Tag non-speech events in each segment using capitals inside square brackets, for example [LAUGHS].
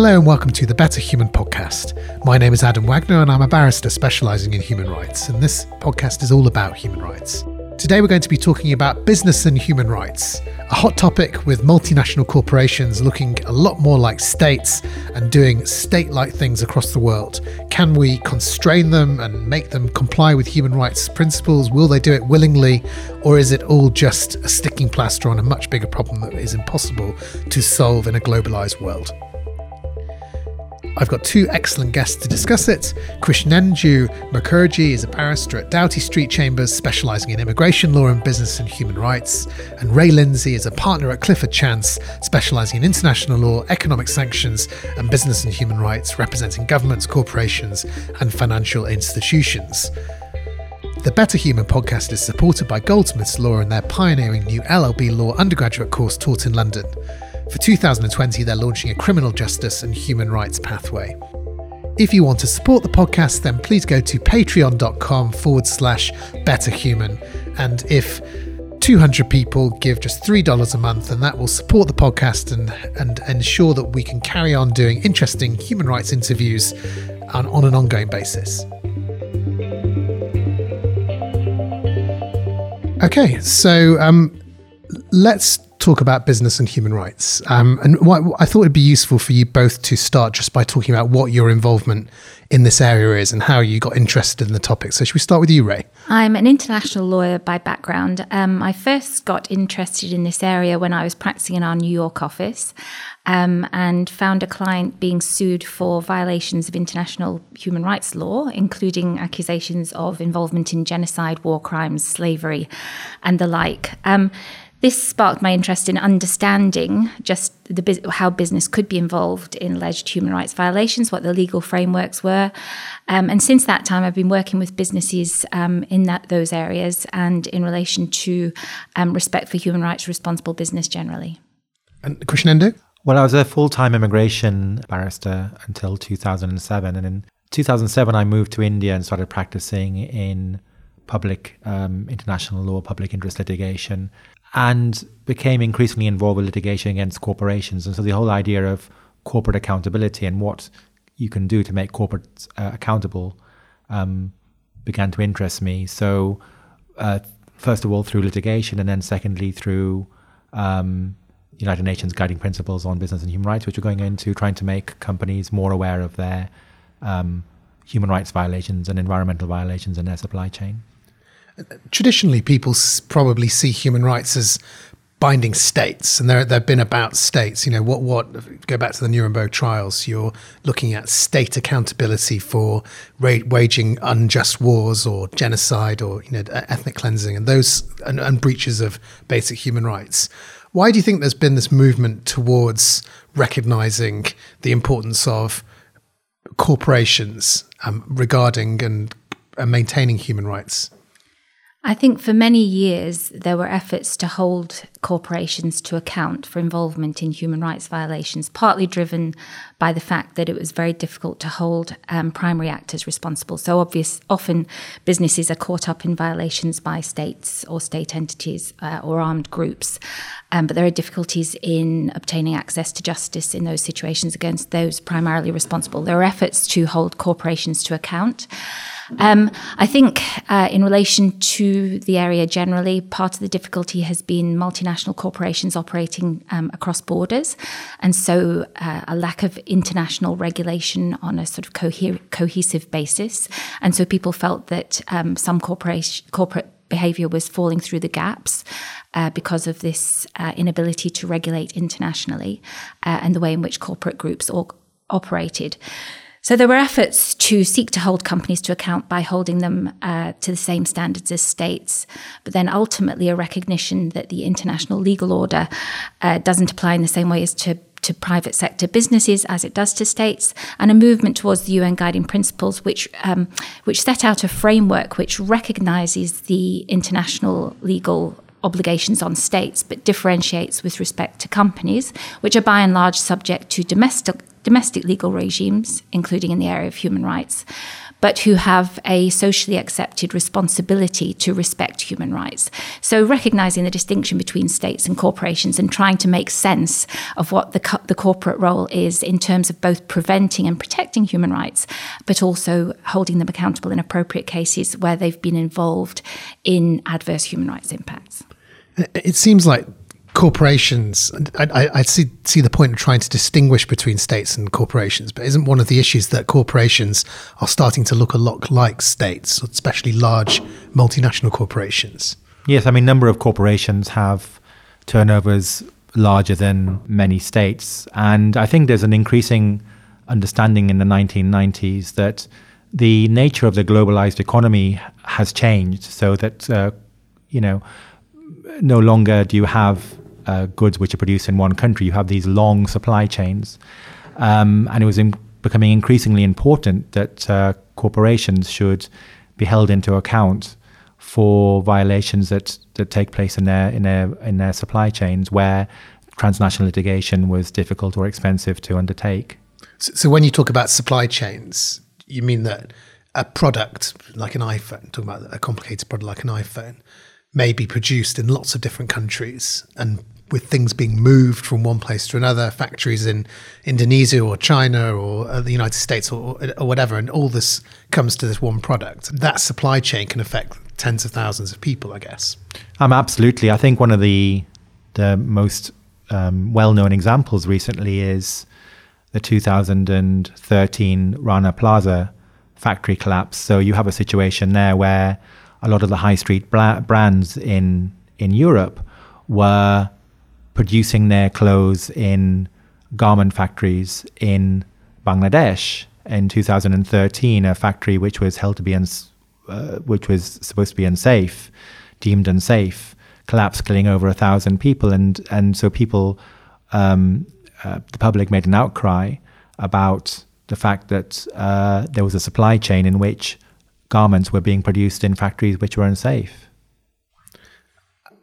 Hello and welcome to the Better Human podcast. My name is Adam Wagner and I'm a barrister specialising in human rights, and this podcast is all about human rights. Today we're going to be talking about business and human rights, a hot topic with multinational corporations looking a lot more like states and doing state like things across the world. Can we constrain them and make them comply with human rights principles? Will they do it willingly? Or is it all just a sticking plaster on a much bigger problem that is impossible to solve in a globalised world? I've got two excellent guests to discuss it. Krishnendu Mukherjee is a barrister at Doughty Street Chambers, specialising in immigration law and business and human rights. And Rae Lindsay is a partner at Clifford Chance, specialising in international law, economic sanctions, and business and human rights, representing governments, corporations, and financial institutions. The Better Human podcast is supported by Goldsmiths Law and their pioneering new LLB Law undergraduate course taught in London. For 2020, they're launching a criminal justice and human rights pathway. If you want to support the podcast, then please go to patreon.com forward slash betterhuman. And if 200 people give just $3 a month, then that will support the podcast and, and ensure that we can carry on doing interesting human rights interviews on, on an ongoing basis. Okay, so um, let's talk about business and human rights. Um, and I thought it'd be useful for you both to start just by talking about what your involvement in this area is and how you got interested in the topic. So, should we start with you, Rae? I'm an international lawyer by background. Um, I first got interested in this area when I was practicing in our New York office um, and found a client being sued for violations of international human rights law, including accusations of involvement in genocide, war crimes, slavery, and the like. This sparked my interest in understanding just the, how business could be involved in alleged human rights violations, what the legal frameworks were, um, and since that time, I've been working with businesses um, in that those areas and in relation to um, respect for human rights, responsible business generally. And Krishnendu? Well, I was a full-time immigration barrister until 2007, and in 2007 I moved to India and started practicing in public um, international law, public interest litigation and became increasingly involved with litigation against corporations. And so the whole idea of corporate accountability and what you can do to make corporates uh, accountable um, began to interest me. So, uh, first of all, through litigation, and then secondly, through um, United Nations guiding principles on business and human rights, which are going into trying to make companies more aware of their um, human rights violations and environmental violations in their supply chain traditionally people probably see human rights as binding states and there they've been about states you know what what go back to the Nuremberg trials you're looking at state accountability for ra- waging unjust wars or genocide or you know ethnic cleansing and those and, and breaches of basic human rights. Why do you think there's been this movement towards recognizing the importance of corporations um, regarding and uh, maintaining human rights I think for many years there were efforts to hold corporations to account for involvement in human rights violations, partly driven by the fact that it was very difficult to hold um, primary actors responsible. So, obvious, often businesses are caught up in violations by states or state entities uh, or armed groups, um, but there are difficulties in obtaining access to justice in those situations against those primarily responsible. There are efforts to hold corporations to account. Um, I think, uh, in relation to the area generally, part of the difficulty has been multinational corporations operating um, across borders, and so uh, a lack of international regulation on a sort of cohe- cohesive basis. And so people felt that um, some corporation corporate behavior was falling through the gaps uh, because of this uh, inability to regulate internationally uh, and the way in which corporate groups or- operated. So there were efforts to seek to hold companies to account by holding them uh, to the same standards as states, but then ultimately a recognition that the international legal order uh, doesn't apply in the same way as to to private sector businesses as it does to states, and a movement towards the UN guiding principles, which um, which set out a framework which recognises the international legal obligations on states, but differentiates with respect to companies, which are by and large subject to domestic domestic legal regimes, including in the area of human rights, but who have a socially accepted responsibility to respect human rights. So, recognizing the distinction between states and corporations and trying to make sense of what the, co- the corporate role is in terms of both preventing and protecting human rights, but also holding them accountable in appropriate cases where they've been involved in adverse human rights impacts. It seems like corporations, I, I, I, see see the point of trying to distinguish between states and corporations, but isn't one of the issues that corporations are starting to look a lot like states, especially large multinational corporations? Yes, I mean, number of corporations have turnovers larger than many states, and I think there's an increasing understanding in the 1990s that the nature of the globalized economy has changed, so that uh, you know no longer do you have uh, goods which are produced in one country. You have these long supply chains. Um, and it was in, becoming increasingly important that uh, corporations should be held into account for violations that, that take place in their, in, their, in their supply chains where transnational litigation was difficult or expensive to undertake. So, so when you talk about supply chains, you mean that a product like an iPhone, talking about a complicated product like an iPhone, may be produced in lots of different countries and with things being moved from one place to another, factories in Indonesia or China or uh, the United States or, or, whatever, and all this comes to this one product. That supply chain can affect tens of thousands of people, I guess. Um, absolutely. I think one of the the most um, well-known examples recently is the 2013 Rana Plaza factory collapse. So you have a situation there where a lot of the high street brands in in Europe were producing their clothes in garment factories in Bangladesh in 2013, a factory which was held to be uns- uh, which was supposed to be unsafe, deemed unsafe, collapsed, killing over a thousand people, and and so people, um, uh, the public made an outcry about the fact that uh, there was a supply chain in which garments were being produced in factories which were unsafe.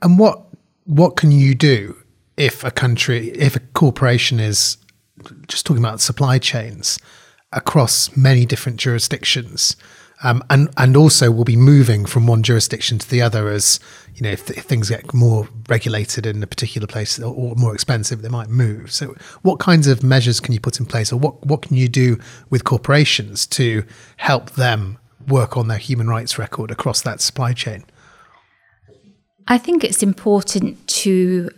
And what what can you do if a country, if a corporation is just talking about supply chains across many different jurisdictions, um, and and also will be moving from one jurisdiction to the other as you know if, if things get more regulated in a particular place or, or, more expensive, they might move. So, what kinds of measures can you put in place, or what what can you do with corporations to help them work on their human rights record across that supply chain? I think it's important to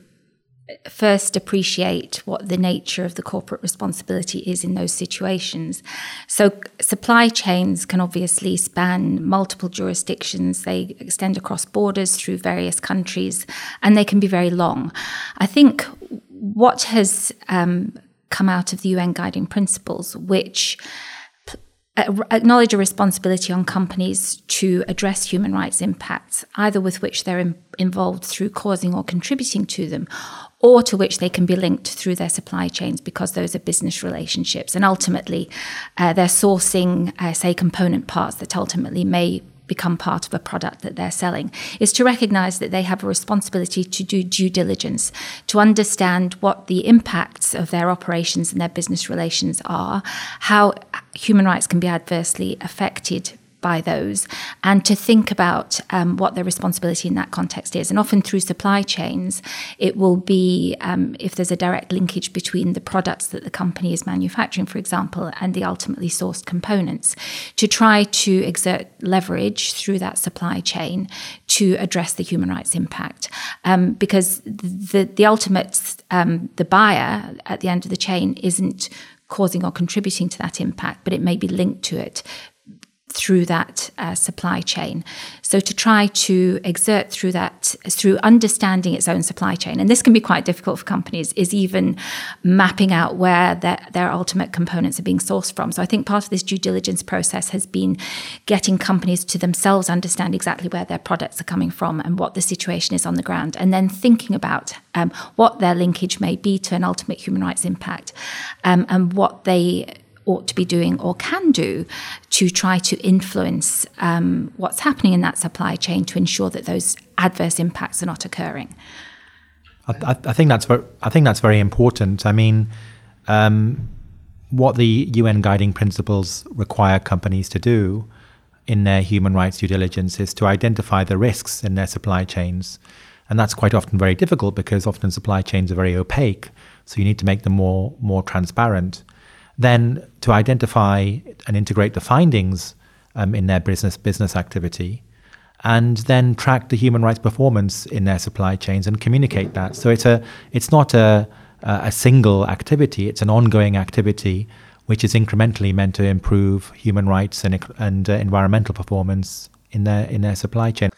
first appreciate what the nature of the corporate responsibility is in those situations. So, supply chains can obviously span multiple jurisdictions, they extend across borders through various countries, and they can be very long. I think what has um, come out of the UN guiding principles, which acknowledge a responsibility on companies to address human rights impacts, either with which they're in, involved through causing or contributing to them, or to which they can be linked through their supply chains because those are business relationships. And ultimately, uh, they're sourcing, uh, say, component parts that ultimately may become part of a product that they're selling is to recognize that they have a responsibility to do due diligence, to understand what the impacts of their operations and their business relations are, how human rights can be adversely affected by those and to think about um, what their responsibility in that context is. And often through supply chains, it will be um, if there's a direct linkage between the products that the company is manufacturing, for example, and the ultimately sourced components, to try to exert leverage through that supply chain to address the human rights impact. Um, because the, the ultimate, um, the buyer at the end of the chain isn't causing or contributing to that impact, but it may be linked to it through that uh, supply chain. So to try to exert through that, through understanding its own supply chain, and this can be quite difficult for companies, is even mapping out where their, their ultimate components are being sourced from. So I think part of this due diligence process has been getting companies to themselves understand exactly where their products are coming from and what the situation is on the ground, and then thinking about um, what their linkage may be to an ultimate human rights impact um, and what they ought to be doing or can do to try to influence um, what's happening in that supply chain to ensure that those adverse impacts are not occurring. I, I think that's very, I think that's very important. I mean, um, what the UN guiding principles require companies to do in their human rights due diligence is to identify the risks in their supply chains. And that's quite often very difficult because often supply chains are very opaque. So you need to make them more, more transparent. Then to identify and integrate the findings um, in their business business activity, and then track the human rights performance in their supply chains and communicate that. So it's a it's not a a single activity; it's an ongoing activity which is incrementally meant to improve human rights and and uh, environmental performance in their in their supply chain.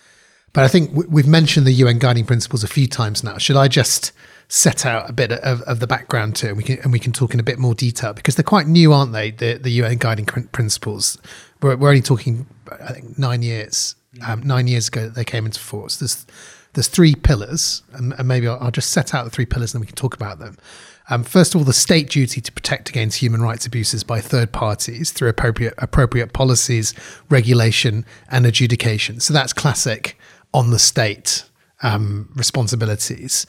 But I think we've mentioned the UN guiding principles a few times now. Should I just set out a bit of, of the background to, and we can and we can talk in a bit more detail because they're quite new, aren't they? The the UN guiding principles. We're, we're only talking, I think, nine years. Um, nine years ago that they came into force. There's there's three pillars, and, and maybe I'll, I'll, just set out the three pillars, and then we can talk about them. Um, first of all, the state duty to protect against human rights abuses by third parties through appropriate appropriate policies, regulation, and adjudication. So that's classic on the state um, responsibilities.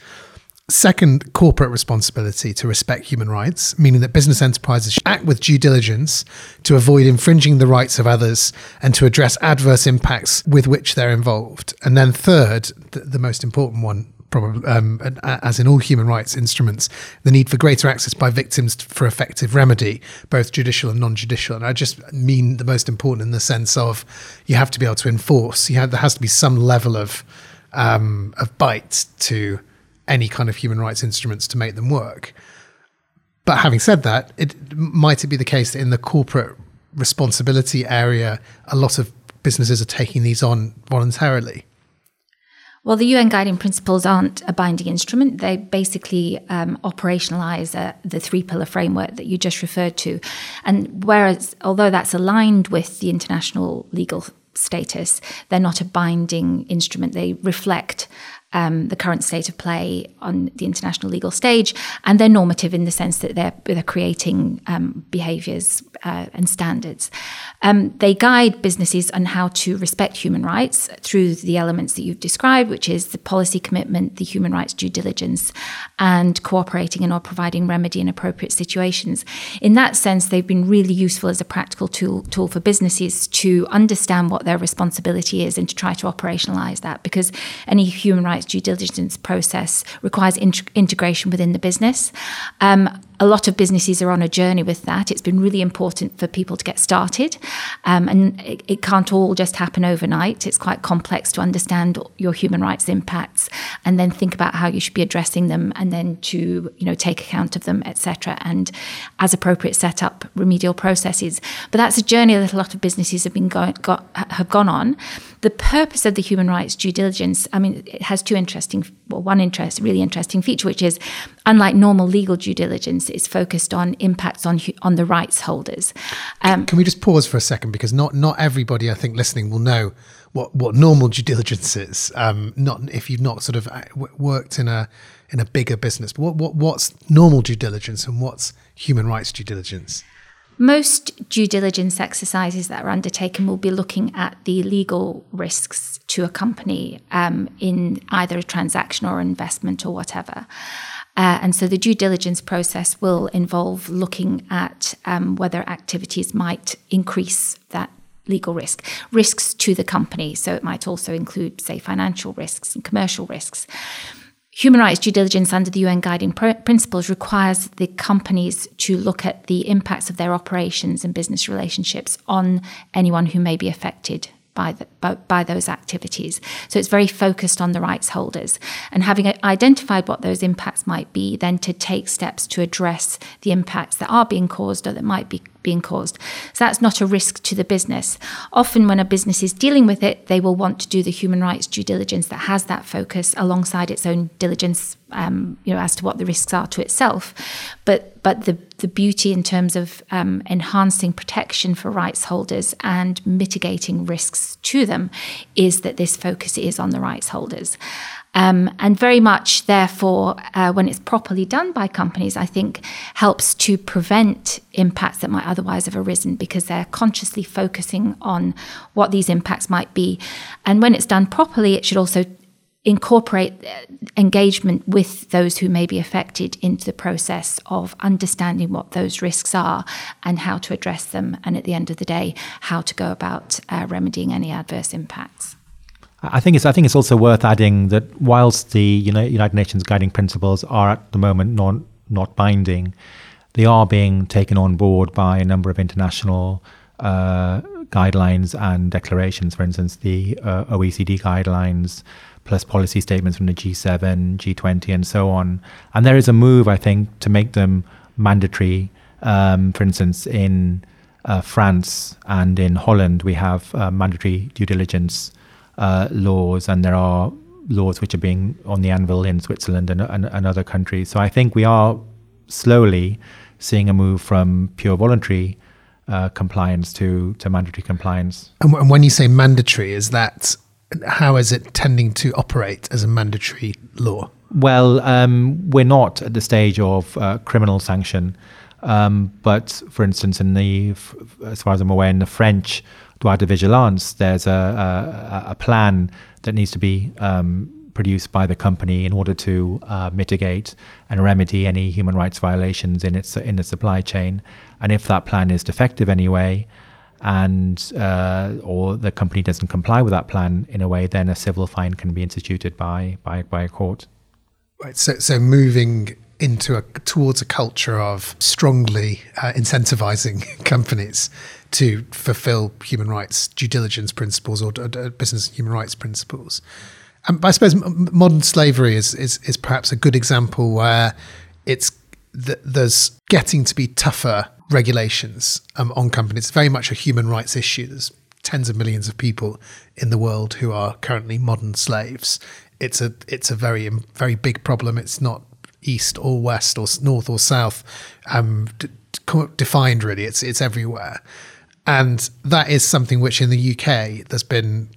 Second, corporate responsibility to respect human rights, meaning that business enterprises should act with due diligence to avoid infringing the rights of others and to address adverse impacts with which they're involved. And then, third, the, the most important one, probably, um, as in all human rights instruments, the need for greater access by victims for effective remedy, both judicial and non-judicial. And I just mean the most important in the sense of you have to be able to enforce. You have, there has to be some level of um, of bite to any kind of human rights instruments to make them work. But having said that, it might it be the case that in the corporate responsibility area, a lot of businesses are taking these on voluntarily. Well, the UN guiding principles aren't a binding instrument. They basically um, operationalize uh, the three pillar framework that you just referred to. And whereas, although that's aligned with the international legal status, they're not a binding instrument. They reflect um, the current state of play on the international legal stage, and they're normative in the sense that they're, they're creating um, behaviours uh, and standards. Um, they guide businesses on how to respect human rights through the elements that you've described, which is the policy commitment, the human rights due diligence, and cooperating and or providing remedy in appropriate situations. In that sense, they've been really useful as a practical tool, tool for businesses to understand what their responsibility is and to try to operationalise that because any human rights due diligence process requires int- integration within the business. Um, a lot of businesses are on a journey with that. It's been really important for people to get started, um, and it, it, can't all just happen overnight. It's quite complex to understand your human rights impacts and then think about how you should be addressing them, and then to you know take account of them, etc. And as appropriate, set up remedial processes. But that's a journey that a lot of businesses have been going got, have gone on. The purpose of the human rights due diligence, I mean, it has two interesting, well, one interest, really interesting feature, which is unlike normal legal due diligence, it's focused on impacts on on the rights holders. Um, Can we just pause for a second because not not everybody I think listening will know what what normal due diligence is. Um, not if you've not sort of uh, worked in a in a bigger business. But what, what what's normal due diligence and what's human rights due diligence? Most due diligence exercises that are undertaken will be looking at the legal risks to a company um, in either a transaction or investment or whatever. Uh, and so the due diligence process will involve looking at um, whether activities might increase that legal risk, risks to the company. So it might also include, say, financial risks and commercial risks. Human rights due diligence under the UN guiding pr- principles requires the companies to look at the impacts of their operations and business relationships on anyone who may be affected by, the, by, by, those activities. So it's very focused on the rights holders. And having identified what those impacts might be, then to take steps to address the impacts that are being caused or that might be being caused. So that's not a risk to the business. Often, when a business is dealing with it, they will want to do the human rights due diligence that has that focus alongside its own diligence, um, you know, as to what the risks are to itself. But but the the beauty in terms of um, enhancing protection for rights holders and mitigating risks to them is that this focus is on the rights holders. Um, and very much, therefore, uh, when it's properly done by companies, I think helps to prevent impacts that might otherwise have arisen because they're consciously focusing on what these impacts might be. And when it's done properly, it should also incorporate engagement with those who may be affected into the process of understanding what those risks are and how to address them, and at the end of the day, how to go about uh, remedying any adverse impacts. I think it's I think it's also worth adding that whilst the United Nations guiding principles are at the moment not not binding, they are being taken on board by a number of international uh, guidelines and declarations. For instance, the uh, OECD guidelines, plus policy statements from the G7, G20, and so on. And there is a move, I think, to make them mandatory. Um, for instance, in uh, France and in Holland, we have uh, mandatory due diligence uh, laws, and there are laws which are being on the anvil in Switzerland and, and, and other countries. So I think we are slowly seeing a move from pure voluntary uh, compliance to, to mandatory compliance. And, and when you say mandatory, is that how is it tending to operate as a mandatory law? Well, um, we're not at the stage of uh, criminal sanction. Um, but for instance, in the, as far as I'm aware, in the French vigilance, there's a, a, a plan that needs to be um, produced by the company in order to uh, mitigate and remedy any human rights violations in its in the supply chain. And if that plan is defective anyway, and uh, or the company doesn't comply with that plan in a way, then a civil fine can be instituted by by, by a court. Right. So so moving into a towards a culture of strongly uh, incentivizing [LAUGHS] companies to fulfill human rights due diligence principles or business human rights principles. Um, I suppose modern slavery is, is is perhaps a good example where it's th- there's getting to be tougher regulations um, on companies. It's very much a human rights issue. There's tens of millions of people in the world who are currently modern slaves. It's a it's a very very big problem. It's not east or west or north or south um, d- defined really. It's it's everywhere, and that is something which in the UK there's been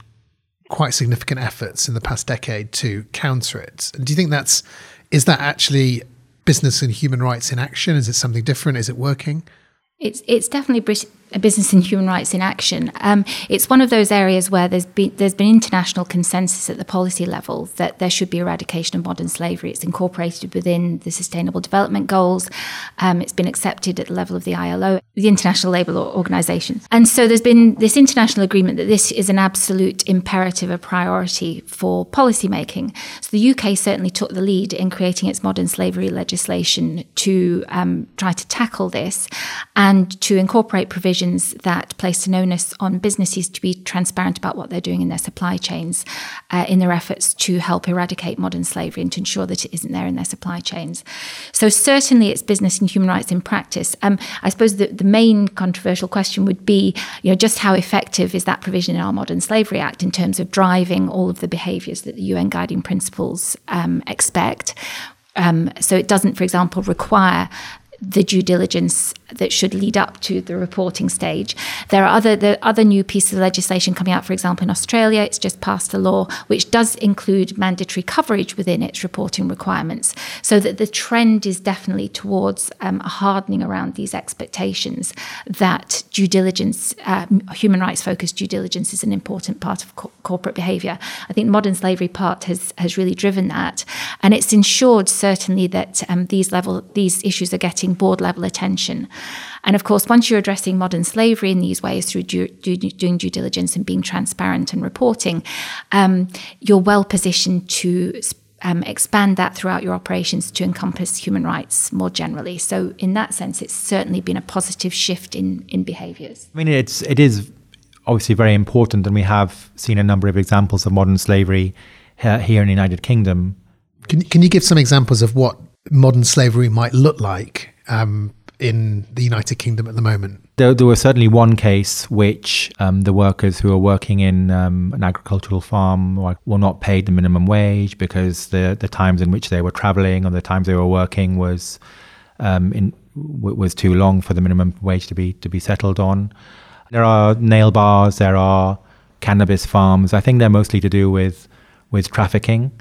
quite significant efforts in the past decade to counter it. And do you think that's is that actually business and human rights in action? Is it something different? Is it working? It's it's definitely business and human rights in action. Um, it's one of those areas where there's been there's been international consensus at the policy level that there should be eradication of modern slavery. It's incorporated within the Sustainable Development Goals. Um, it's been accepted at the level of the ILO, the International Labour Organization, and so there's been this international agreement that this is an absolute imperative, a priority for policy making. So the UK certainly took the lead in creating its modern slavery legislation to um, try to tackle this and to incorporate provisions provisions that place an onus on businesses to be transparent about what they're doing in their supply chains uh, in their efforts to help eradicate modern slavery and to ensure that it isn't there in their supply chains. So, certainly, it's business and human rights in practice. Um, I suppose the, the main controversial question would be you know, just how effective is that provision in our Modern Slavery Act in terms of driving all of the behaviours that the UN guiding principles um, expect. Um, so it doesn't, for example, require the due diligence that should lead up to the reporting stage. There are other the other new pieces of legislation coming out. For example, in Australia, it's just passed a law which does include mandatory coverage within its reporting requirements, so that the trend is definitely towards um, a hardening around these expectations that due diligence, uh, human rights focused due diligence, is an important part of co- corporate behaviour. I think modern slavery part has has really driven that, and it's ensured certainly that um, these level these issues are getting board level attention. And of course, once you're addressing modern slavery in these ways through due, due, doing due diligence and being transparent and reporting, um, you're well positioned to um, expand that throughout your operations to encompass human rights more generally. So, in that sense, it's certainly been a positive shift in in behaviours. I mean, it's it is obviously very important, and we have seen a number of examples of modern slavery here in the United Kingdom. Can can you give some examples of what modern slavery might look like um, in the United Kingdom at the moment? There, there was certainly one case which um, the workers who were working in um, an agricultural farm were, were, not paid the minimum wage because the the times in which they were travelling or the times they were working was um, in was too long for the minimum wage to be to be settled on. There are nail bars. There are cannabis farms. I think they're mostly to do with with trafficking.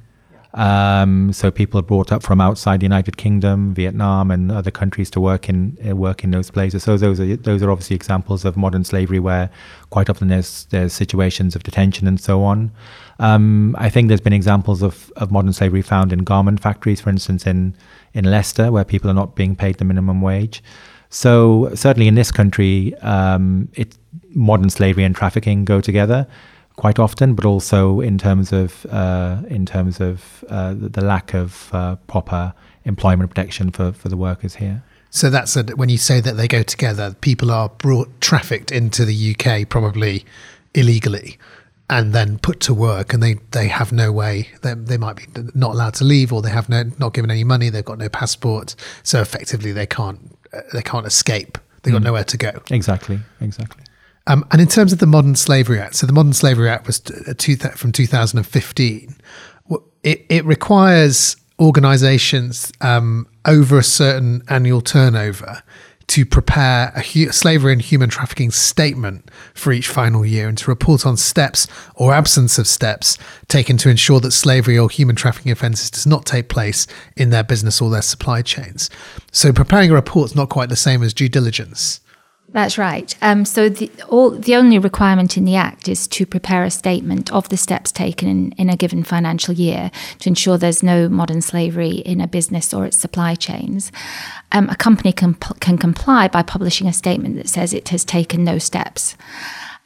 Um, so people are brought up from outside the United Kingdom, Vietnam, and other countries to work in uh, work in those places. So those are those are obviously examples of modern slavery where quite often there's there's situations of detention and so on. Um, I think there's been examples of, of modern slavery found in garment factories, for instance, in in Leicester, where people are not being paid the minimum wage. So certainly in this country, um, it modern slavery and trafficking go together quite often, but also in terms of uh, in terms of uh, the, the, lack of uh, proper employment protection for, for the workers here. So that's a, when you say that they go together, people are brought trafficked into the UK probably illegally and then put to work and they, they have no way they, they might be not allowed to leave or they have no not given any money they've got no passport so effectively they can't uh, they can't escape they've got mm. nowhere to go exactly exactly um, and in terms of the Modern Slavery Act, so the Modern Slavery Act was uh, two, from 2015. It, it requires organisations um, over a certain annual turnover to prepare a hu- slavery and human trafficking statement for each final year and to report on steps or absence of steps taken to ensure that slavery or human trafficking offences does not take place in their business or their supply chains. So preparing a report is not quite the same as due diligence. That's right. Um, so the, all, the only requirement in the Act is to prepare a statement of the steps taken in, in a given financial year to ensure there's no modern slavery in a business or its supply chains. Um, a company can, can comply by publishing a statement that says it has taken no steps.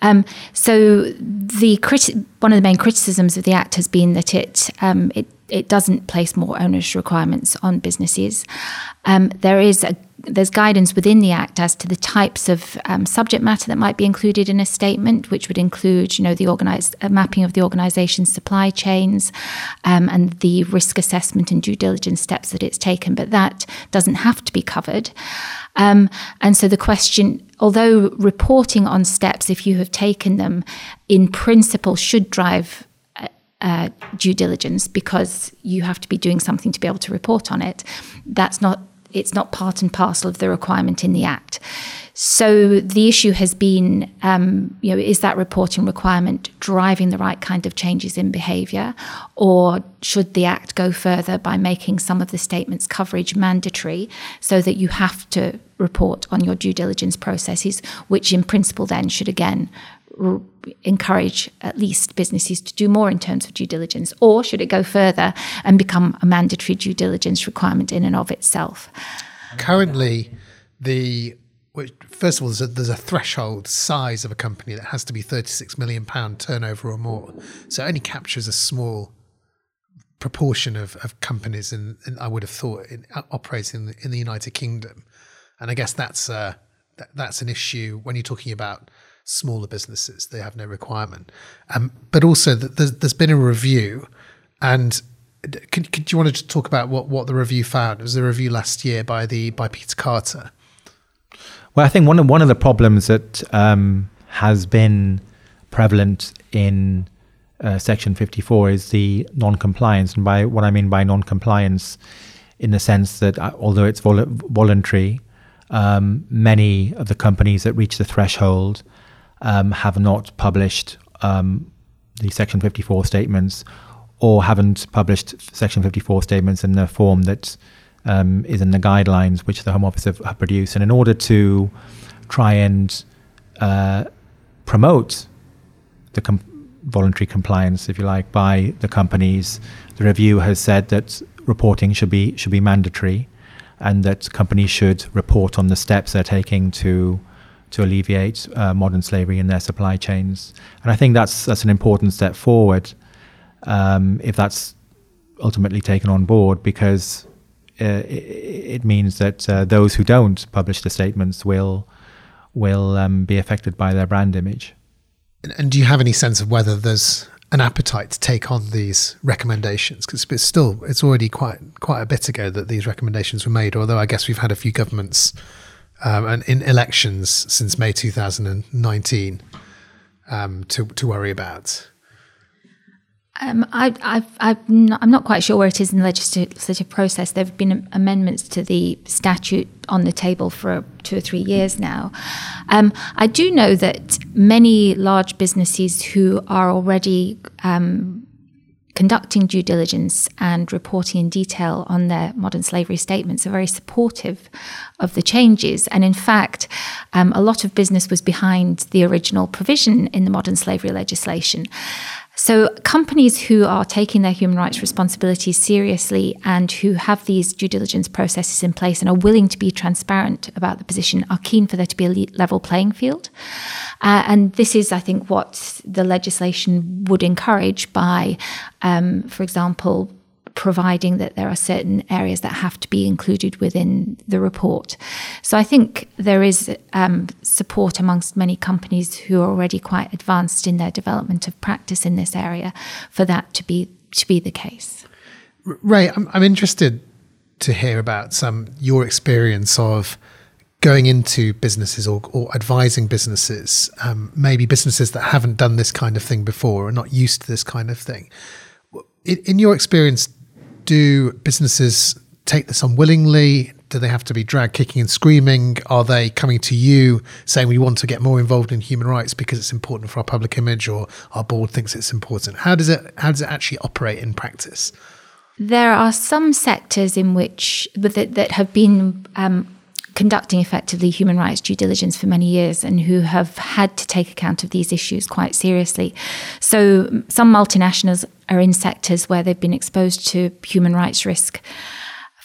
Um, so the criti- one of the main criticisms of the Act has been that it um, it it doesn't place more onerous requirements on businesses. Um, there is a there's guidance within the Act as to the types of um, subject matter that might be included in a statement, which would include, you know, the organized uh, mapping of the organisation's supply chains um, and the risk assessment and due diligence steps that it's taken. But that doesn't have to be covered. Um, and so the question, although reporting on steps, if you have taken them, in principle, should drive uh, uh due diligence because you have to be doing something to be able to report on it. That's not it's not part and parcel of the requirement in the Act. So the issue has been, um, you know, is that reporting requirement driving the right kind of changes in behaviour, or should the Act go further by making some of the statements coverage mandatory, so that you have to report on your due diligence processes, which in principle then should again encourage at least businesses to do more in terms of due diligence, or should it go further and become a mandatory due diligence requirement in and of itself? Currently, the first of all, there's a, there's a, threshold size of a company that has to be 36 million pound turnover or more. So it only captures a small proportion of, of companies, and I would have thought in, operating in the, United Kingdom. And I guess that's uh, that, that's an issue when you're talking about smaller businesses. They have no requirement. Um, but also, there's, there's been a review, and could, could you want to talk about what, what the review found? It was a review last year by the by Peter Carter. Well, I think one of one of the problems that um, has been prevalent in uh, Section 54 is the non-compliance, and by what I mean by non-compliance, in the sense that uh, although it's vol- voluntary, um, many of the companies that reach the threshold um, have not published um, the Section 54 statements or haven't published Section 54 statements in the form that um, is in the guidelines which the Home Office have, have produced. And in order to try and uh, promote the com- voluntary compliance, if you like, by the companies, the review has said that reporting should be should be mandatory, and that companies should report on the steps they're taking to to alleviate uh, modern slavery in their supply chains. And I think that's that's an important step forward um, if that's ultimately taken on board, because uh, it, it, means that uh, those who don't publish the statements will will um, be affected by their brand image. And, and, do you have any sense of whether there's an appetite to take on these recommendations? Because it's still it's already quite quite a bit ago that these recommendations were made. Although I guess we've had a few governments um, and in elections since May 2019 um, to, to worry about? Um, I, am not, not, quite sure where it is in the legislative process. There have been amendments to the statute on the table for two or three years now. Um, I do know that many large businesses who are already um, conducting due diligence and reporting in detail on their modern slavery statements are very supportive of the changes. And in fact, um, a lot of business was behind the original provision in the modern slavery legislation. So, companies who are taking their human rights responsibilities seriously and who have these due diligence processes in place and are willing to be transparent about the position are keen for there to be a level playing field. Uh, and this is, I think, what the legislation would encourage by, um, for example, providing that there are certain areas that have to be included within the report. So I think there is um, support amongst many companies who are already quite advanced in their development of practice in this area for that to be to be the case. Rae, I'm, I'm interested to hear about some your experience of going into businesses or, or advising businesses, um, maybe businesses that haven't done this kind of thing before or not used to this kind of thing. In, in your experience, do businesses take this unwillingly? Do they have to be dragged kicking and screaming? Are they coming to you saying we want to get more involved in human rights because it's important for our public image or our board thinks it's important? How does it how does it actually operate in practice? There are some sectors in which that, that have been um, conducting effectively human rights due diligence for many years and who have had to take account of these issues quite seriously. So, some multinationals are in sectors where they've been exposed to human rights risk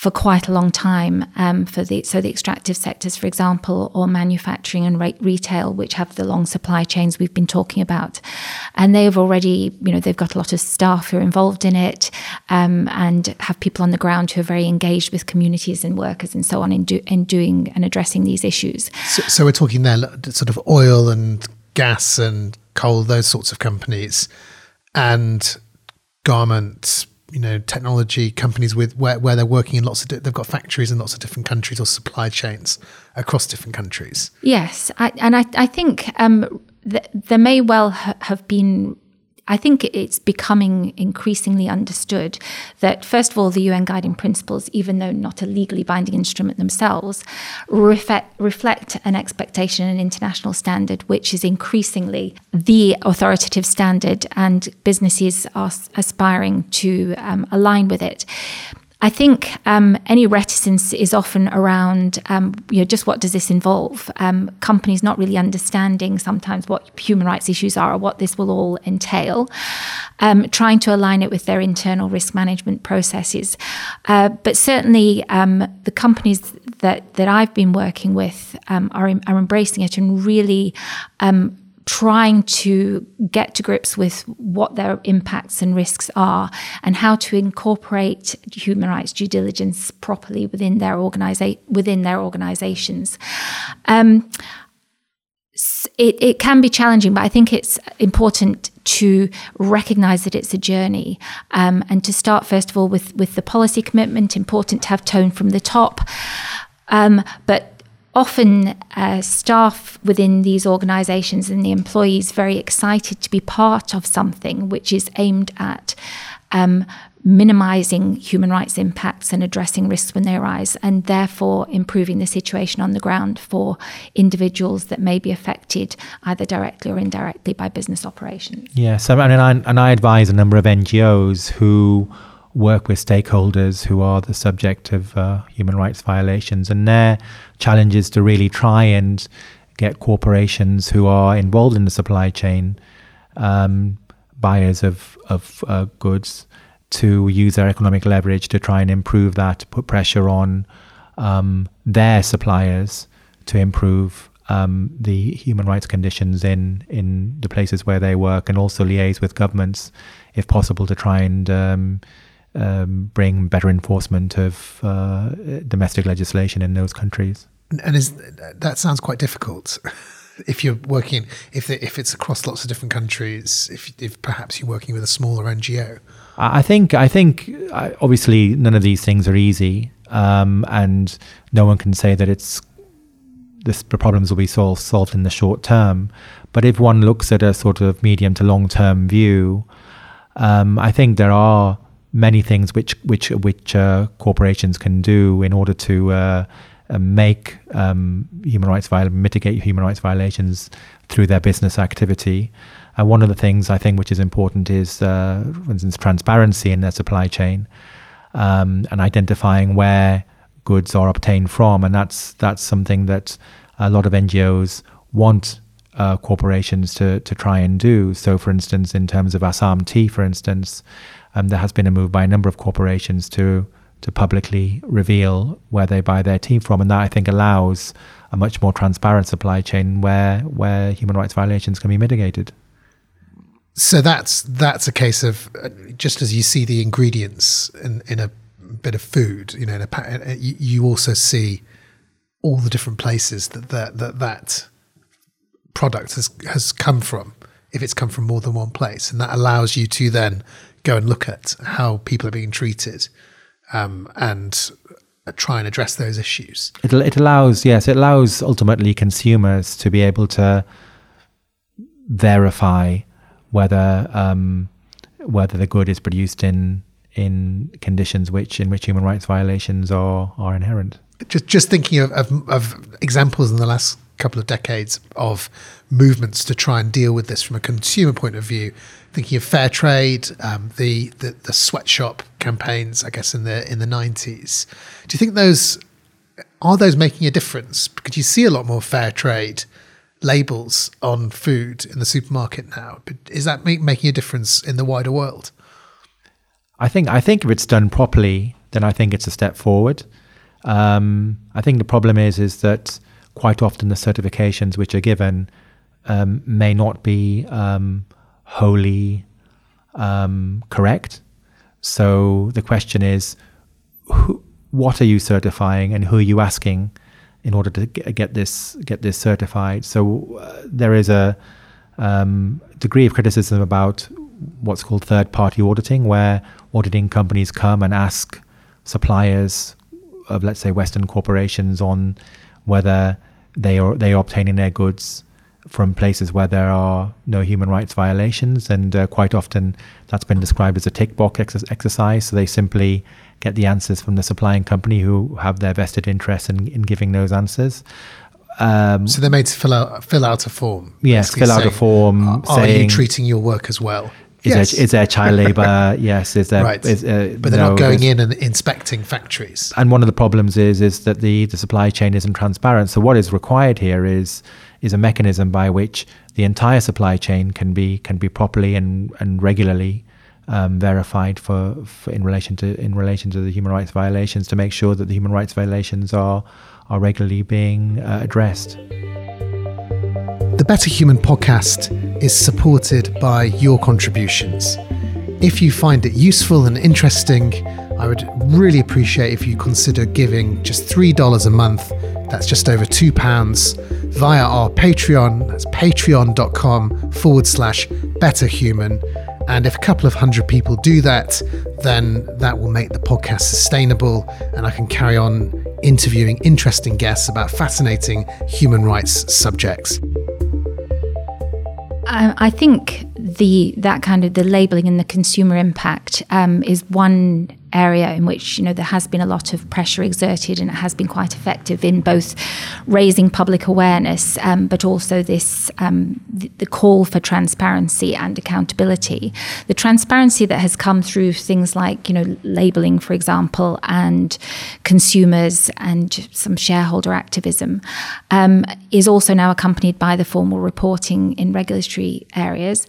for quite a long time um, for the so the extractive sectors, for example, or manufacturing and re- retail, which have the long supply chains we've been talking about, and they have already, you know, they've got a lot of staff who are involved in it, um, and have people on the ground who are very engaged with communities and workers and so on in, do, in doing and addressing these issues. So, so we're talking there sort of oil and gas and coal, those sorts of companies, and garments you know technology companies with where, where they're working in lots of di- they've got factories in lots of different countries or supply chains across different countries. Yes I, and I, I think um, th- there may well ha- have been I think it's becoming increasingly understood that, first of all, the UN guiding principles, even though not a legally binding instrument themselves, reflect, reflect an expectation, an international standard, which is increasingly the authoritative standard, and businesses are aspiring to um, align with it. I think um, any reticence is often around, um, you know, just what does this involve? Um, companies not really understanding sometimes what human rights issues are or what this will all entail, um, trying to align it with their internal risk management processes. Uh, but certainly, um, the companies that that I've been working with um, are are embracing it and really trying to get to grips with what their impacts and risks are and how to incorporate human rights due diligence properly within their organiza- within their organizations. Um, it, it can be challenging, but I think it's important to recognize that it's a journey um, and to start first of all with with the policy commitment. Important to have tone from the top, um, but often uh, staff within these organizations and the employees very excited to be part of something which is aimed at um, minimizing human rights impacts and addressing risks when they arise, and therefore improving the situation on the ground for individuals that may be affected either directly or indirectly by business operations. Yes, I I, and I advise a number of NGOs who work with stakeholders who are the subject of uh, human rights violations, and their challenge is to really try and get corporations who are involved in the supply chain, um, buyers of of uh, goods, to use their economic leverage to try and improve that, put pressure on um, their suppliers to improve um, the human rights conditions in in the places where they work, and also liaise with governments, if possible, to try and um, um, bring better enforcement of uh, domestic legislation in those countries. And is that sounds quite difficult if you're working if if it's across lots of different countries. If if perhaps you're working with a smaller NGO. I think I think obviously none of these things are easy, um, and no one can say that it's this, the problems will be solved solved in the short term. But if one looks at a sort of medium to long term view, um, I think there are many things which which which uh, corporations can do in order to uh, uh make um, human rights viol- mitigate human rights violations through their business activity. Uh, one of the things I think which is important is, uh, for instance, transparency in their supply chain um, and identifying where goods are obtained from, and that's that's something that a lot of NGOs want uh, corporations to to try and do. So, for instance, in terms of Assam tea, for instance, um, there has been a move by a number of corporations to to publicly reveal where they buy their tea from, and that I think allows a much more transparent supply chain where where human rights violations can be mitigated. So that's that's a case of uh, just as you see the ingredients in in a bit of food, you know, a, uh, you also see all the different places that that that, that product has has come from if it's come from more than one place and that allows you to then go and look at how people are being treated um, and try and address those issues. It, it allows yes it allows ultimately consumers to be able to verify whether um, whether the good is produced in in conditions which in which human rights violations are are inherent just just thinking of, of, of examples in the last couple of decades of movements to try and deal with this from a consumer point of view. Thinking of fair trade, um, the, the the sweatshop campaigns, I guess in the in the nineties. Do you think those are those making a difference? Because you see a lot more fair trade labels on food in the supermarket now. But is that make, making a difference in the wider world? I think I think if it's done properly, then I think it's a step forward. Um, I think the problem is is that quite often the certifications which are given um, may not be um, wholly um, correct. So the question is, who, what are you certifying, and who are you asking in order to get this get this certified? So uh, there is a um, degree of criticism about what's called third party auditing, where auditing companies come and ask suppliers of let's say Western corporations on whether they are they are obtaining their goods from places where there are no human rights violations, and uh, quite often that's been described as a tick box ex- exercise. So they simply get the answers from the supplying company who have their vested interest in, in giving those answers. Um, so they're made to fill out fill out a form. Yes, fill out a form. Are, are you treating your work as well? Is, yes. there, is there child [LAUGHS] labour? yes. Is there? Right. Is, uh, but they're no, not going in and inspecting factories. And one of the problems is is that the, the supply chain isn't transparent. So what is required here is is a mechanism by which the entire supply chain can be can be properly and, and regularly um, verified for, for, in relation to in relation to the human rights violations to make sure that the human rights violations are are regularly being uh, addressed. Better Human podcast is supported by your contributions. If you find it useful and interesting, I would really appreciate if you consider giving just $3 a month, that's just over £2, via our Patreon, that's patreon.com forward slash betterhuman. And if a couple of hundred people do that, then that will make the podcast sustainable and I can carry on interviewing interesting guests about fascinating human rights subjects. I think the that kind of the labeling and the consumer impact um, is one area in which you know there has been a lot of pressure exerted and it has been quite effective in both raising public awareness um, but also this um, the, the, call for transparency and accountability. The transparency that has come through things like you know labeling for example and consumers and some shareholder activism um, is also now accompanied by the formal reporting in regulatory areas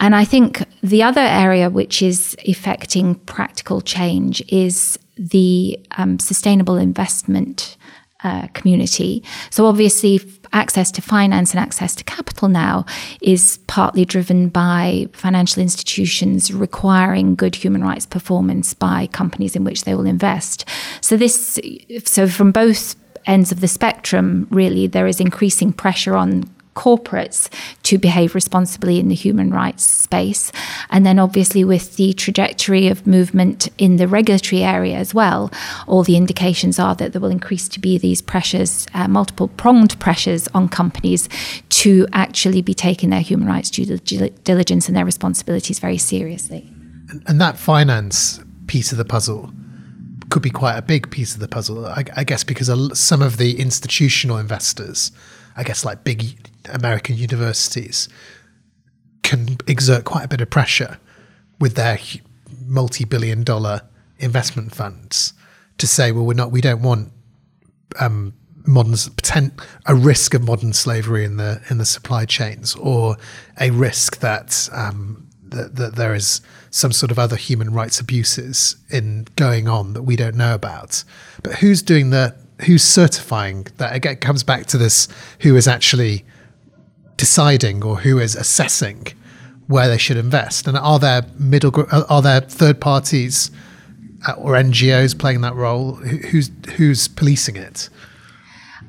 and I think the other area which is affecting practical change is the um, sustainable investment uh, community. So obviously, access to finance and access to capital now is partly driven by financial institutions requiring good human rights performance by companies in which they will invest. So this, so from both ends of the spectrum, really, there is increasing pressure on corporates to behave responsibly in the human rights space. And then, obviously, with the trajectory of movement in the regulatory area as well, all the indications are that there will increase to be these pressures, uh, multiple pronged pressures on companies to actually be taking their human rights due diligence and their responsibilities very seriously. And that finance piece of the puzzle could be quite a big piece of the puzzle, I, I guess, because some of the institutional investors, I guess, like big American universities can exert quite a bit of pressure with their multi-billion dollar investment funds to say, well, we're not, we don't want um, modern a risk of modern slavery in the in the supply chains, or a risk that um, that, that there is some sort of other human rights abuses in going on that we don't know about. But who's doing the who's certifying that? Again, comes back to this: who is actually deciding or who is assessing where they should invest, and are there middle are there third parties uh, or NGOs playing that role? Who's who's policing it?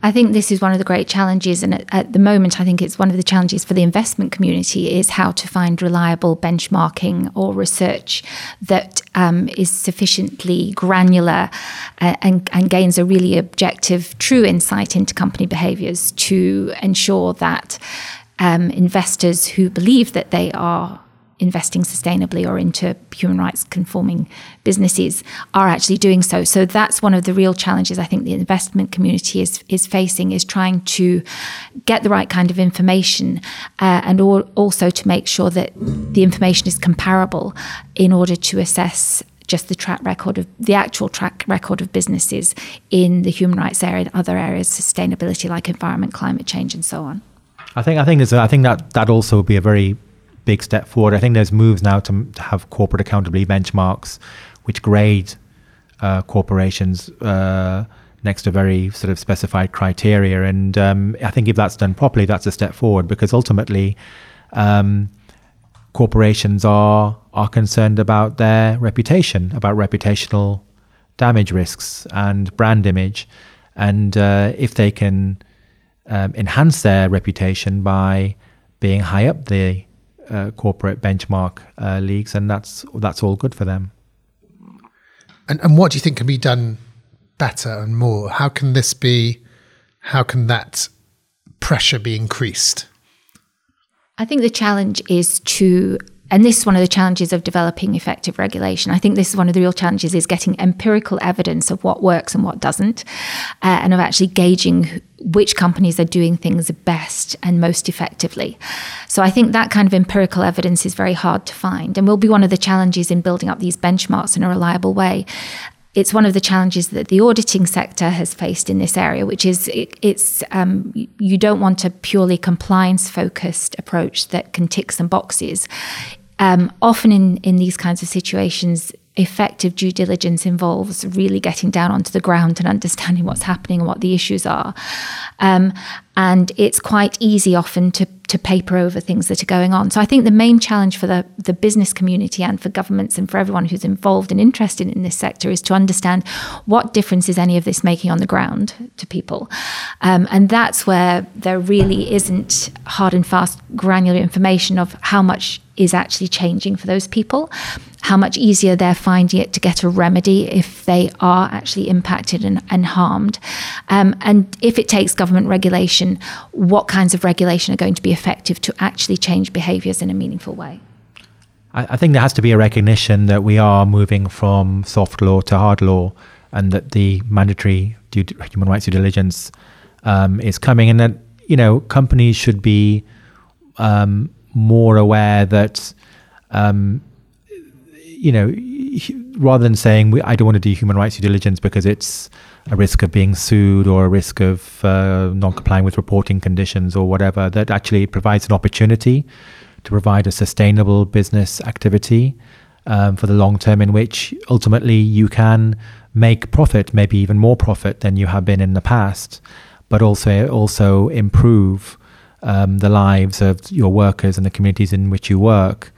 I think this is one of the great challenges, and at, at, the moment, I think it's one of the challenges for the investment community is how to find reliable benchmarking or research that um, is sufficiently granular uh, and, and gains a really objective, true insight into company behaviours to ensure that um, investors who believe that they are investing sustainably or into human rights conforming businesses are actually doing so. So that's one of the real challenges I think the investment community is is facing is trying to get the right kind of information uh, and al- also to make sure that the information is comparable in order to assess just the track record of the actual track record of businesses in the human rights area and other areas, sustainability like environment, climate change, and so on. I think I think I think that that also would be a very big step forward. I think there's moves now to, to have corporate accountability benchmarks, which grade uh, corporations uh, next to very sort of specified criteria. And um, I think if that's done properly, that's a step forward because ultimately, um, corporations are are concerned about their reputation, about reputational damage risks and brand image, and uh, if they can um, enhance their reputation by being high up the uh, corporate benchmark uh, leagues, and that's that's all good for them. And and what do you think can be done better and more? How can this be? How can that pressure be increased? I think the challenge is to and this is one of the challenges of developing effective regulation. I think this is one of the real challenges is getting empirical evidence of what works and what doesn't, uh, and of actually gauging which companies are doing things best and most effectively. So I think that kind of empirical evidence is very hard to find, and will be one of the challenges in building up these benchmarks in a reliable way it's one of the challenges that the auditing sector has faced in this area, which is it, it's um, you don't want a purely compliance focused approach that can tick some boxes. Um, often in in these kinds of situations, effective due diligence involves really getting down onto the ground and understanding what's happening and what the issues are. Um, and it's quite easy often to to paper over things that are going on. So I think the main challenge for the, the business community and for governments and for everyone who's involved and interested in this sector is to understand what difference is any of this making on the ground to people. Um, and that's where there really isn't hard and fast granular information of how much is actually changing for those people, how much easier they're finding it to get a remedy if they are actually impacted and, and harmed. Um, and if it takes government regulation, what kinds of regulation are going to be effective to actually change behaviours in a meaningful way? I, think there has to be a recognition that we are moving from soft law to hard law and that the mandatory due, human rights due diligence um, is coming and that, you know, companies should be um, more aware that, um, you know, rather than saying we, I don't want to do human rights due diligence because it's a risk of being sued or a risk of uh, not complying with reporting conditions or whatever, that actually provides an opportunity to provide a sustainable business activity um, for the long term, in which ultimately you can make profit, maybe even more profit than you have been in the past, but also also improve um, the lives of your workers and the communities in which you work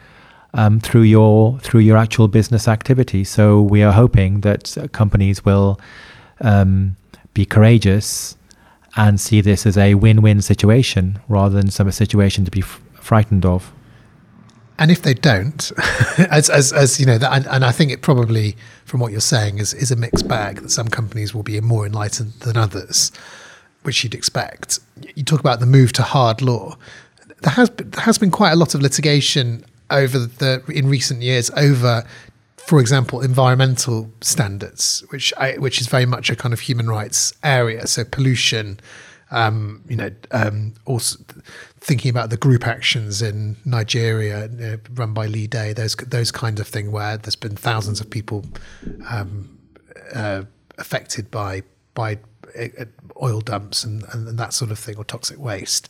um, through your through your actual business activity. So we are hoping that companies will um, be courageous and see this as a win-win situation rather than some situation to be f- frightened of. And if they don't, [LAUGHS] as, as, as you know, and, and, I think it probably, from what you're saying, is, is a mixed bag that some companies will be more enlightened than others which you'd expect. You talk about the move to hard law. There has been, there has been quite a lot of litigation over the in recent years over, for example, environmental standards, which I, which is very much a kind of human rights area. So pollution, Um, you know, um, also thinking about the group actions in Nigeria know, run by Leigh Day, those those kind of thing where there's been thousands of people um, uh, affected by by uh, oil dumps and, and that sort of thing or toxic waste.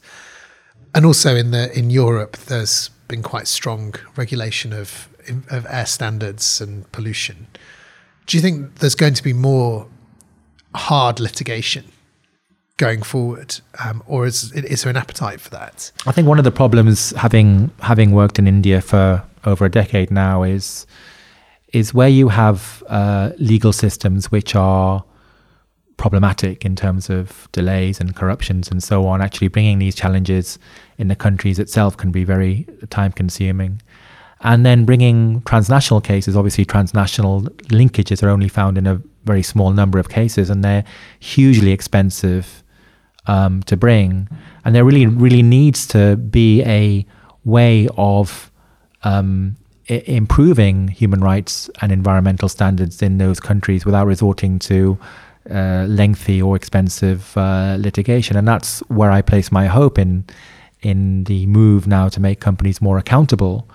And also in the in Europe, there's been quite strong regulation of of air standards and pollution. Do you think there's going to be more hard litigation going forward, um, or is is there an appetite for that? I think one of the problems, having having worked in India for over a decade now, is is where you have uh, legal systems which are problematic in terms of delays and corruptions and so on. Actually, bringing these challenges in the countries itself can be very time consuming. And then bringing transnational cases, obviously, transnational linkages are only found in a very small number of cases and they're hugely expensive um, to bring. And there really, really needs to be a way of um, I- improving human rights and environmental standards in those countries without resorting to uh, lengthy or expensive uh, litigation. And that's where I place my hope in in the move now to make companies more accountable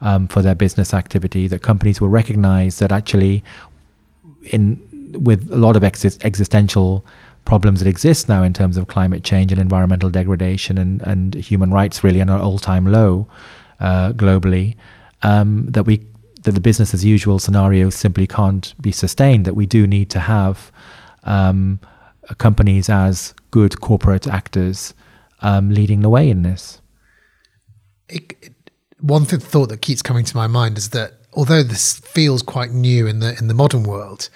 um, for their business activity. That companies will recognize that actually, in with a lot of ex- existential problems that exist now in terms of climate change and environmental degradation and, and human rights really at an all-time low uh, globally, um, that we that the business as usual scenario simply can't be sustained. That we do need to have um, companies as good corporate actors um, leading the way in this. It, it, one th- thought that keeps coming to my mind is that although this feels quite new in the in the modern world,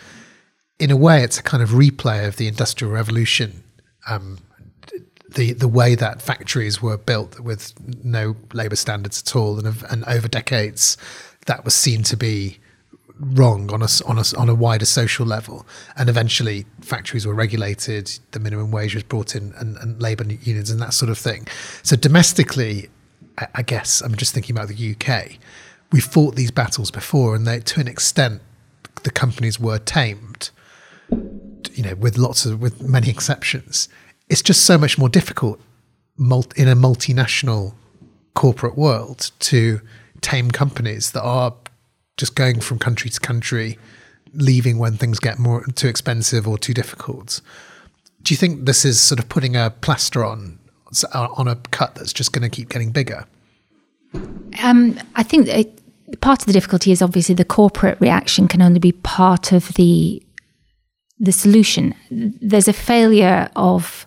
in a way, it's a kind of replay of the Industrial Revolution. Um, the the way that factories were built with no labour standards at all, and, and over decades, that was seen to be wrong on a, on a, on a wider social level. And eventually, factories were regulated, the minimum wage was brought in, and, and labour unions and that sort of thing. So, domestically, I, I, guess I'm just thinking about the UK. We fought these battles before, and they, to an extent, the companies were tamed. You know, with lots of with many exceptions, it's just so much more difficult in a multinational corporate world to tame companies that are just going from country to country, leaving when things get more too expensive or too difficult. Do you think this is sort of putting a plaster on on a cut that's just going to keep getting bigger? Um, I think it, part of the difficulty is obviously the corporate reaction can only be part of the the solution. There's a failure of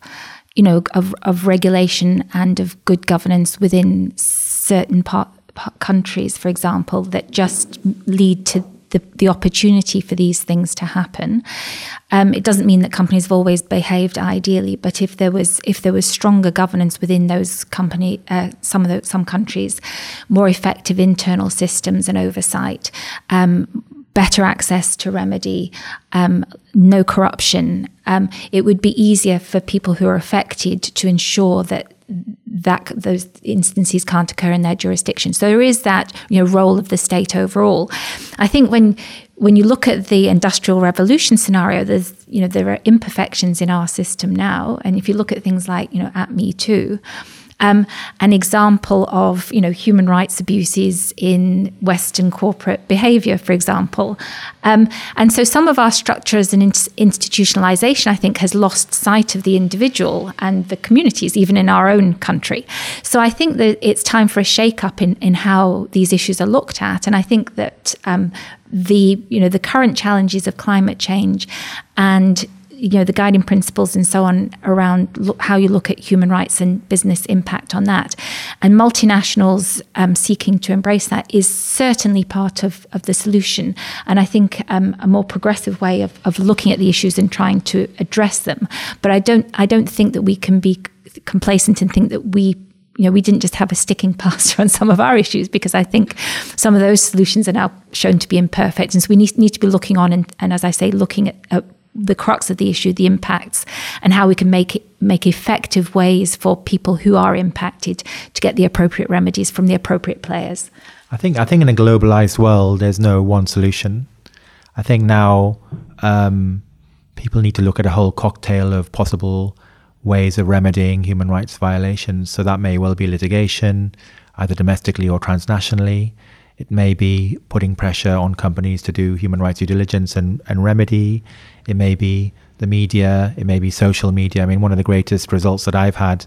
you know of, of regulation and of good governance within certain part countries, for example, that just lead to the, the opportunity for these things to happen. Um, it doesn't mean that companies have always behaved ideally, but if there was if there was stronger governance within those company, uh, some of the, some countries, more effective internal systems and oversight. Um, better access to remedy, um, no corruption. Um, it would be easier for people who are affected to ensure that that those instances can't occur in their jurisdiction. So there is that you know role of the state overall. I think when when you look at the industrial revolution scenario, there's you know there are imperfections in our system now, and if you look at things like you know at Me Too um, an example of you know human rights abuses in Western corporate behaviour, for example. Um, and so some of our structures and in- institutionalization, I think, has lost sight of the individual and the communities, even in our own country. So I think that it's time for a shake-up in, in how these issues are looked at. And I think that um, the you know the current challenges of climate change and you know the guiding principles and so on around how you look at human rights and business impact on that. And multinationals um, seeking to embrace that is certainly part of, of the solution. And i think um, a more progressive way of, of looking at the issues and trying to address them. But i don't i don't think that we can be complacent and think that we you know, we didn't just have a sticking [LAUGHS] plaster on some of our issues because I think some of those solutions are now shown to be imperfect. And so we need, need to be looking on and, and as I say, looking at, at the crux of the issue, the impacts, and how we can make make effective ways for people who are impacted to get the appropriate remedies from the appropriate players. I think I think in a globalized world, there's no one solution. I think now um, people need to look at a whole cocktail of possible ways of remedying human rights violations. So that may well be litigation, either domestically or transnationally. It may be putting pressure on companies to do human rights due diligence and, and remedy. It may be the media. It may be social media. I mean, one of the greatest results that I've had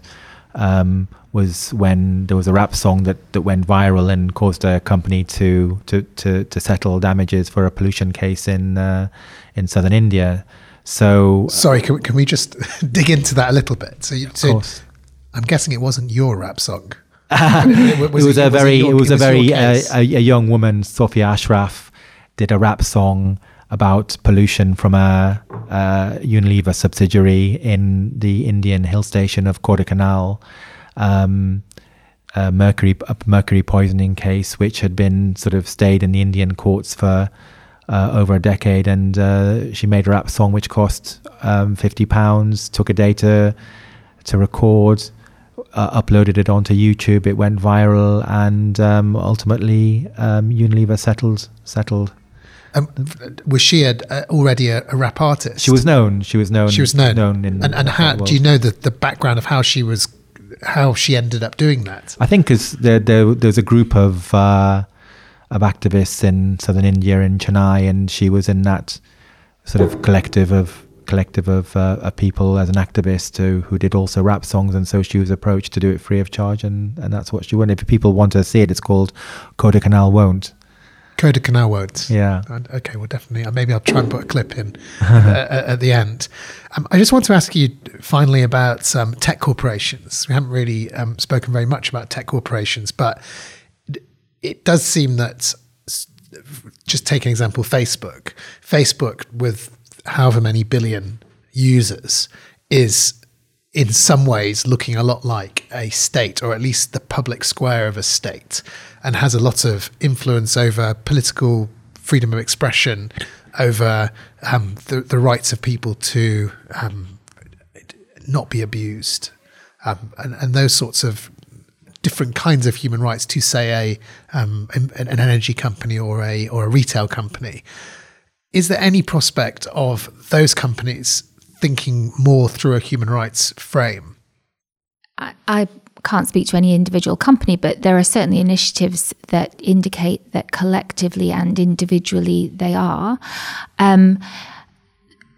um, was when there was a rap song that, that went viral and caused a company to, to, to, to settle damages for a pollution case in uh, in southern India. So sorry, can, can we just [LAUGHS] dig into that a little bit? So, you, so I'm guessing it wasn't your rap song. [LAUGHS] it, was, it was a very it was, it was a very uh, a, a, young woman, Sofia Ashraf, did a rap song about pollution from a, a Unilever subsidiary in the Indian hill station of Kodaikanal. Um, a mercury a mercury poisoning case, which had been sort of stayed in the Indian courts for uh, over a decade, and uh, she made a rap song which cost um, fifty pounds. Took a day to to record, uh, uploaded it onto YouTube. It went viral, and um, ultimately um, Unilever settled settled. Um, was she a, already a, a, rap artist? She was known. She was known. She was known. known in and and how do you know the, the background of how she was, how she ended up doing that? I think because there, there there's a group of uh, of activists in southern India in Chennai, and she was in that sort of collective of collective of, uh, of people as an activist who, who did also rap songs, and so she was approached to do it free of charge, and, and that's what she wanted. If people want to see it, it's called Kodaikanal Won't. Kodaikanal Won't. Yeah. Okay, well, definitely. Uh, maybe I'll try and put a clip in [LAUGHS] uh, at the end. Um, I just want to ask you finally about um, tech corporations. We haven't really um, spoken very much about tech corporations, but it does seem that just take an example Facebook. Facebook, with however many billion users, is in some ways looking a lot like a state, or at least the public square of a state, and has a lot of influence over political freedom of expression, over um, the, the rights of people to um, not be abused, um, and, and those sorts of different kinds of human rights to say a um, an, an energy company or a or a retail company. Is there any prospect of those companies thinking more through a human rights frame? I, I can't speak to any individual company, but there are certainly initiatives that indicate that collectively and individually they are. Um,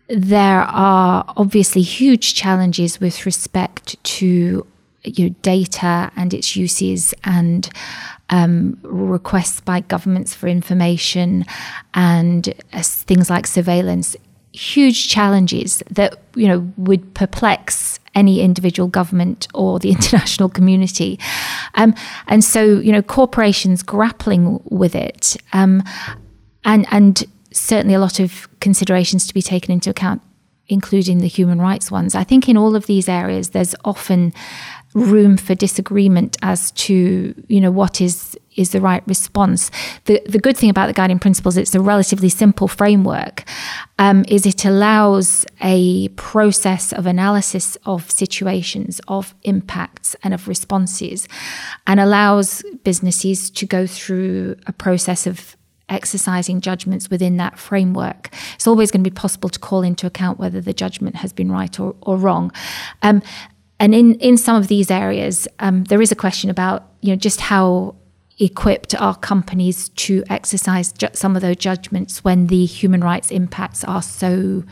there are obviously huge challenges with respect to you know, data and its uses and um, requests by governments for information and uh, things like surveillance huge challenges that you know would perplex any individual government or the [LAUGHS] international community. Um, and so you know corporations grappling with it um, and and certainly a lot of considerations to be taken into account including the human rights ones. I think in all of these areas there's often room for disagreement as to you know what is is the right response. The the good thing about the guiding principles, it's a relatively simple framework, um, is it allows a process of analysis of situations, of impacts, and of responses, and allows businesses to go through a process of exercising judgments within that framework. It's always going to be possible to call into account whether the judgment has been right or, or wrong. Um, and in in some of these areas, um, there is a question about you know just how equipped are companies to exercise ju- some of those judgments when the human rights impacts are so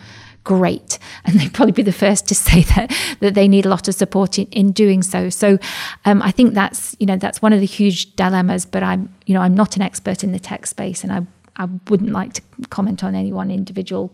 great. And they'd probably be the first to [LAUGHS] say that that they need a lot of support in, in doing so. So um, I think that's you know that's one of the huge dilemmas but I'm you know I'm not an expert in the tech space and I I wouldn't like to comment on any one individual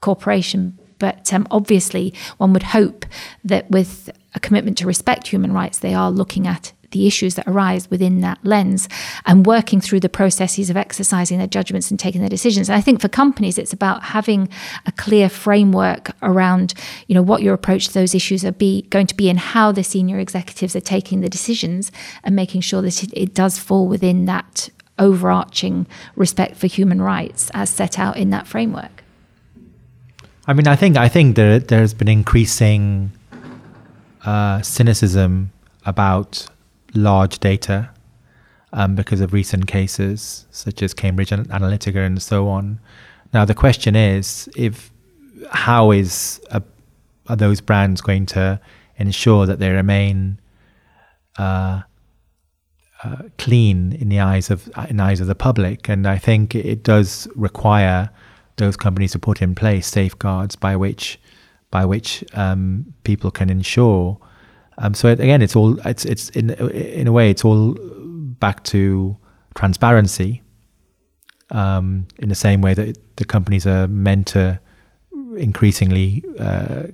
corporation but um, obviously, one would hope that with a commitment to respect human rights, they are looking at the issues that arise within that lens and working through the processes of exercising their judgments and taking their decisions. And I think for companies, it's about having a clear framework around, you know, what your approach to those issues are be going to be and how the senior executives are taking the decisions and making sure that it, it does fall within that overarching respect for human rights as set out in that framework. I mean, I think I think there there's been increasing uh, cynicism about large data um, because of recent cases such as Cambridge Analytica and so on. Now the question is, if how is a are those brands going to ensure that they remain uh, uh, clean in the eyes of in the eyes of the public? And I think it does require those companies to put in place safeguards by which by which um, people can ensure. Um, so again, it's all it's it's in in a way it's all back to transparency. Um, in the same way that the companies are meant to increasingly uh,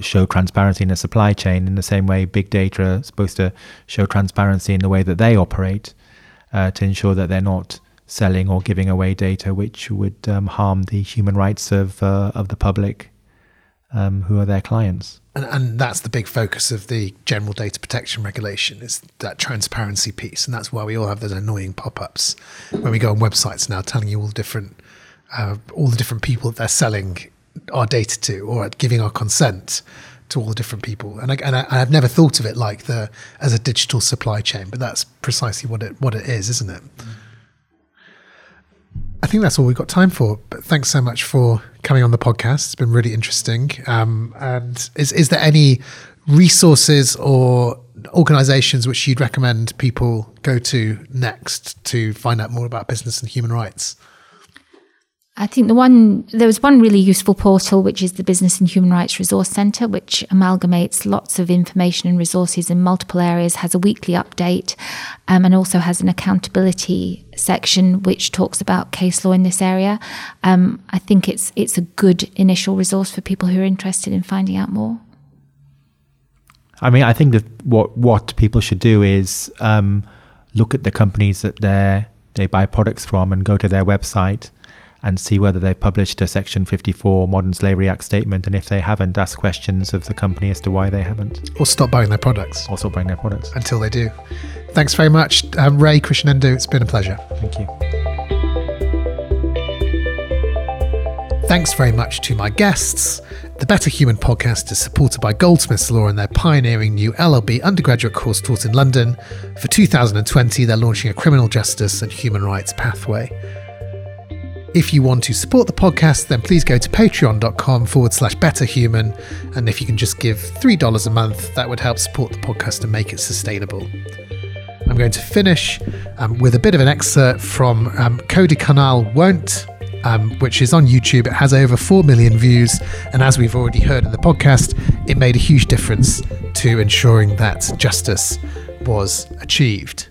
show transparency in the supply chain, in the same way big data are supposed to show transparency in the way that they operate uh, to ensure that they're not selling or giving away data which would um, harm the human rights of uh, of the public um, who are their clients. And, and, that's the big focus of the general data protection regulation is that transparency piece, and that's why we all have those annoying pop-ups when we go on websites now, telling you all the different uh, all the different people that they're selling our data to, or giving our consent to all the different people. And I, and I, have never thought of it like the as a digital supply chain, but that's precisely what it what it is, isn't it? Mm. I think that's all we've got time for. But thanks so much for coming on the podcast. It's been really interesting. Um, and is is there any resources or organizations which you'd recommend people go to next to find out more about business and human rights? I think the one there was one really useful portal, which is the Business and Human Rights Resource Centre, which amalgamates lots of information and resources in multiple areas, has a weekly update, um, and also has an accountability section which talks about case law in this area. Um, I think it's it's a good initial resource for people who are interested in finding out more. I mean, I think that what what people should do is um, look at the companies that they they buy products from and go to their website and see whether they've published a Section 54 Modern Slavery Act statement. And if they haven't, ask questions of the company as to why they haven't. Or stop buying their products. Or stop buying their products. Until they do. Thanks very much, um, Rae Krishnendu. It's been a pleasure. Thank you. Thanks very much to my guests. The Better Human podcast is supported by Goldsmiths Law and their pioneering new LLB undergraduate course taught in London. For 2020, they're launching a criminal justice and human rights pathway. If you want to support the podcast, then please go to patreon.com forward slash betterhuman. And if you can just give $3 a month, that would help support the podcast and make it sustainable. I'm going to finish um, with a bit of an excerpt from um, Kodaikanal Won't, um, which is on YouTube. It has over 4 million views. And as we've already heard in the podcast, it made a huge difference to ensuring that justice was achieved.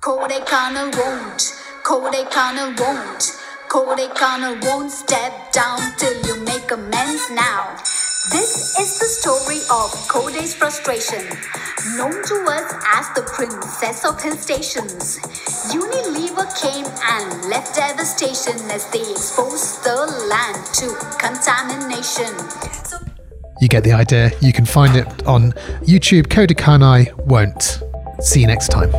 Kodaikanal won't. Kodaikanal won't. Kodaikanal won't step down till you make amends now. This is the story of Kodai's frustration, known to us as the princess of hill stations. Unilever came and left devastation as they exposed the land to contamination. you get the idea. You can find it on YouTube. Kodaikanal won't. See you next time.